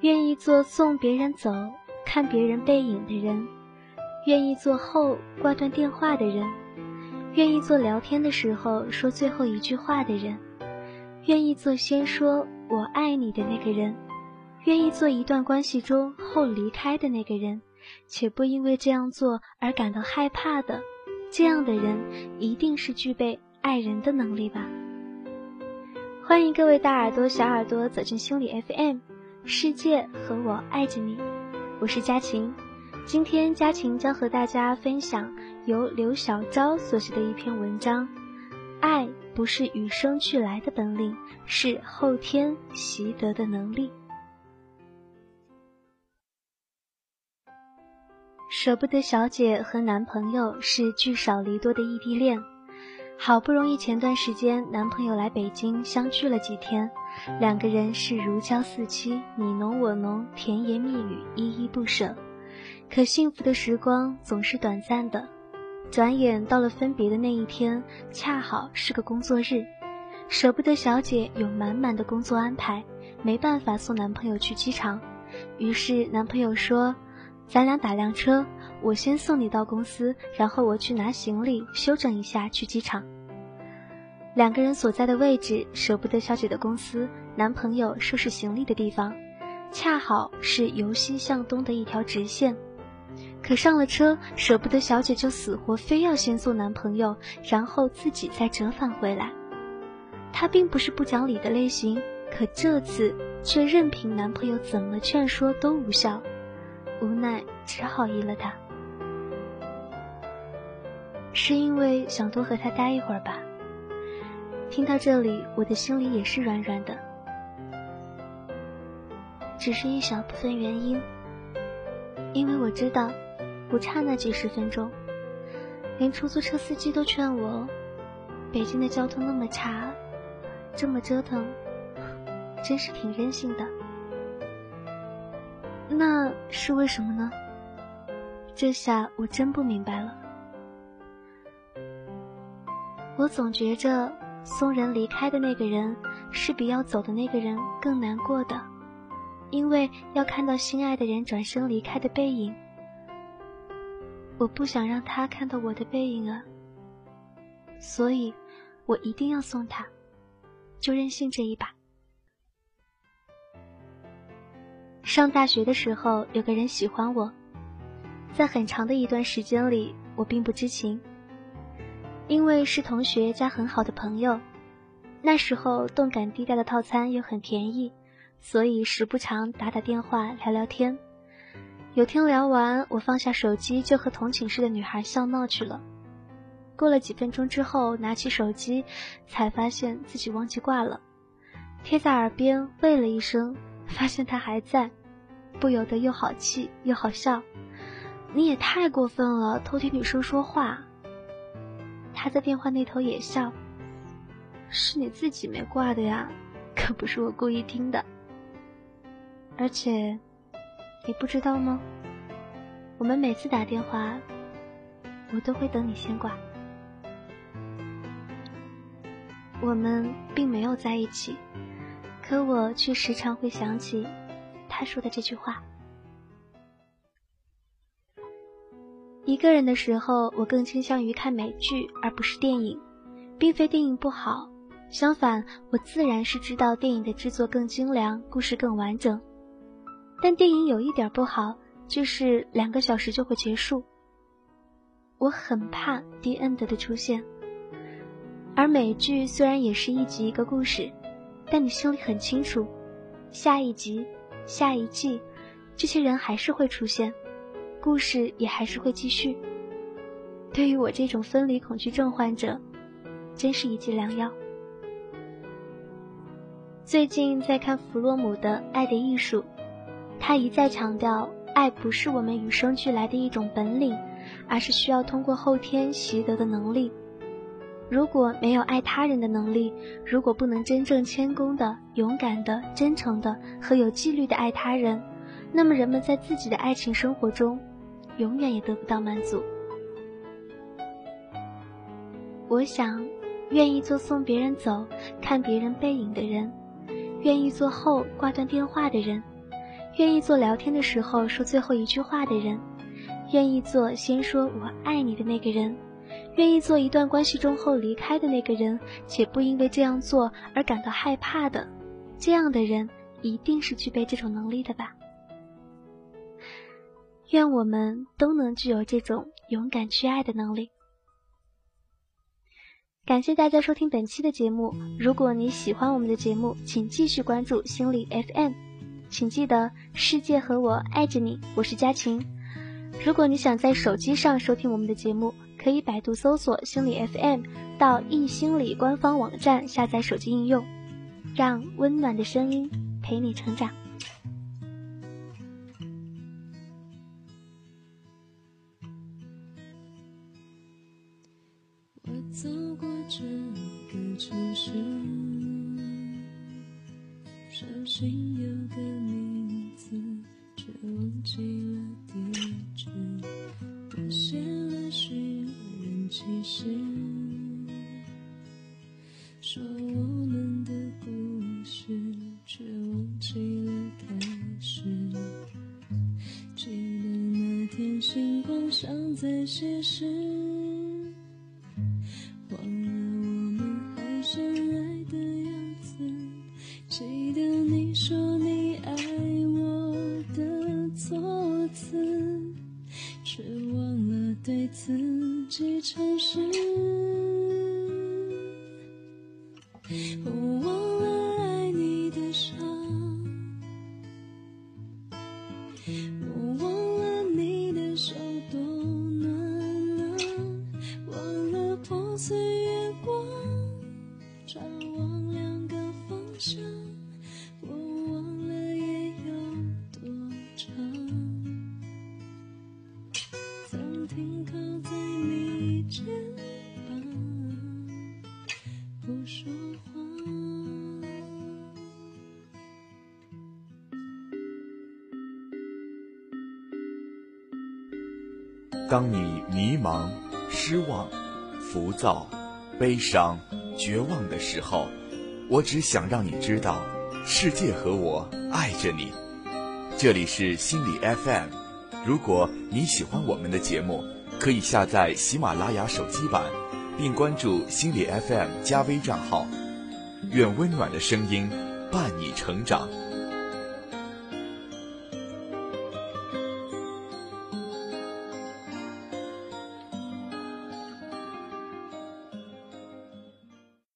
愿意做送别人走、看别人背影的人，愿意做后挂断电话的人，愿意做聊天的时候说最后一句话的人，愿意做先说我爱你的那个人，愿意做一段关系中后离开的那个人，且不因为这样做而感到害怕的，这样的人一定是具备爱人的能力吧。欢迎各位大耳朵、小耳朵走进心理 FM。世界和我爱着你，我是佳晴。今天佳晴将和大家分享由刘小昭所写的一篇文章。爱不是与生俱来的本领，是后天习得的能力。舍不得小姐和男朋友是聚少离多的异地恋。好不容易前段时间男朋友来北京相聚了几天，两个人是如胶似漆，你侬我侬，甜言蜜语，依依不舍。可幸福的时光总是短暂的，转眼到了分别的那一天，恰好是个工作日，舍不得小姐有满满的工作安排，没办法送男朋友去机场，于是男朋友说：“咱俩打辆车。”我先送你到公司，然后我去拿行李，休整一下去机场。两个人所在的位置，舍不得小姐的公司，男朋友收拾行李的地方，恰好是由西向东的一条直线。可上了车，舍不得小姐就死活非要先送男朋友，然后自己再折返回来。她并不是不讲理的类型，可这次却任凭男朋友怎么劝说都无效，无奈只好依了他。是因为想多和他待一会儿吧。听到这里，我的心里也是软软的。只是一小部分原因，因为我知道，不差那几十分钟。连出租车司机都劝我，北京的交通那么差，这么折腾，真是挺任性的。那是为什么呢？这下我真不明白了。我总觉着送人离开的那个人是比要走的那个人更难过的，因为要看到心爱的人转身离开的背影。我不想让他看到我的背影啊，所以，我一定要送他，就任性这一把。上大学的时候，有个人喜欢我，在很长的一段时间里，我并不知情。因为是同学加很好的朋友，那时候动感地带的套餐又很便宜，所以时不常打打电话聊聊天。有天聊完，我放下手机就和同寝室的女孩笑闹去了。过了几分钟之后，拿起手机，才发现自己忘记挂了，贴在耳边喂了一声，发现她还在，不由得又好气又好笑。你也太过分了，偷听女生说话。他在电话那头也笑，是你自己没挂的呀，可不是我故意听的。而且，你不知道吗？我们每次打电话，我都会等你先挂。我们并没有在一起，可我却时常会想起他说的这句话。一个人的时候，我更倾向于看美剧而不是电影，并非电影不好，相反，我自然是知道电影的制作更精良，故事更完整。但电影有一点不好，就是两个小时就会结束。我很怕 the end 的出现。而美剧虽然也是一集一个故事，但你心里很清楚，下一集、下一季，这些人还是会出现。故事也还是会继续。对于我这种分离恐惧症患者，真是一剂良药。最近在看弗洛姆的《爱的艺术》，他一再强调，爱不是我们与生俱来的一种本领，而是需要通过后天习得的能力。如果没有爱他人的能力，如果不能真正谦恭的、勇敢的、真诚的和有纪律的爱他人，那么人们在自己的爱情生活中。永远也得不到满足。我想，愿意做送别人走、看别人背影的人，愿意做后挂断电话的人，愿意做聊天的时候说最后一句话的人，愿意做先说我爱你的那个人，愿意做一段关系中后离开的那个人，且不因为这样做而感到害怕的，这样的人一定是具备这种能力的吧。愿我们都能具有这种勇敢去爱的能力。感谢大家收听本期的节目。如果你喜欢我们的节目，请继续关注心理 FM。请记得，世界和我爱着你。我是佳晴。如果你想在手机上收听我们的节目，可以百度搜索心理 FM，到易心理官方网站下载手机应用，让温暖的声音陪你成长。是伤心有个名字，却忘记了地址。我写了寻人启事，说我们的故事，却忘记了开始。记得那天星光像在写诗。自己尝试。我忘了爱你的伤，我忘了你的手多暖啊，忘了破碎月光，照往两个方向。当你迷茫、失望、浮躁、悲伤、绝望的时候，我只想让你知道，世界和我爱着你。这里是心理 FM，如果你喜欢我们的节目，可以下载喜马拉雅手机版，并关注心理 FM 加微账号。愿温暖的声音伴你成长。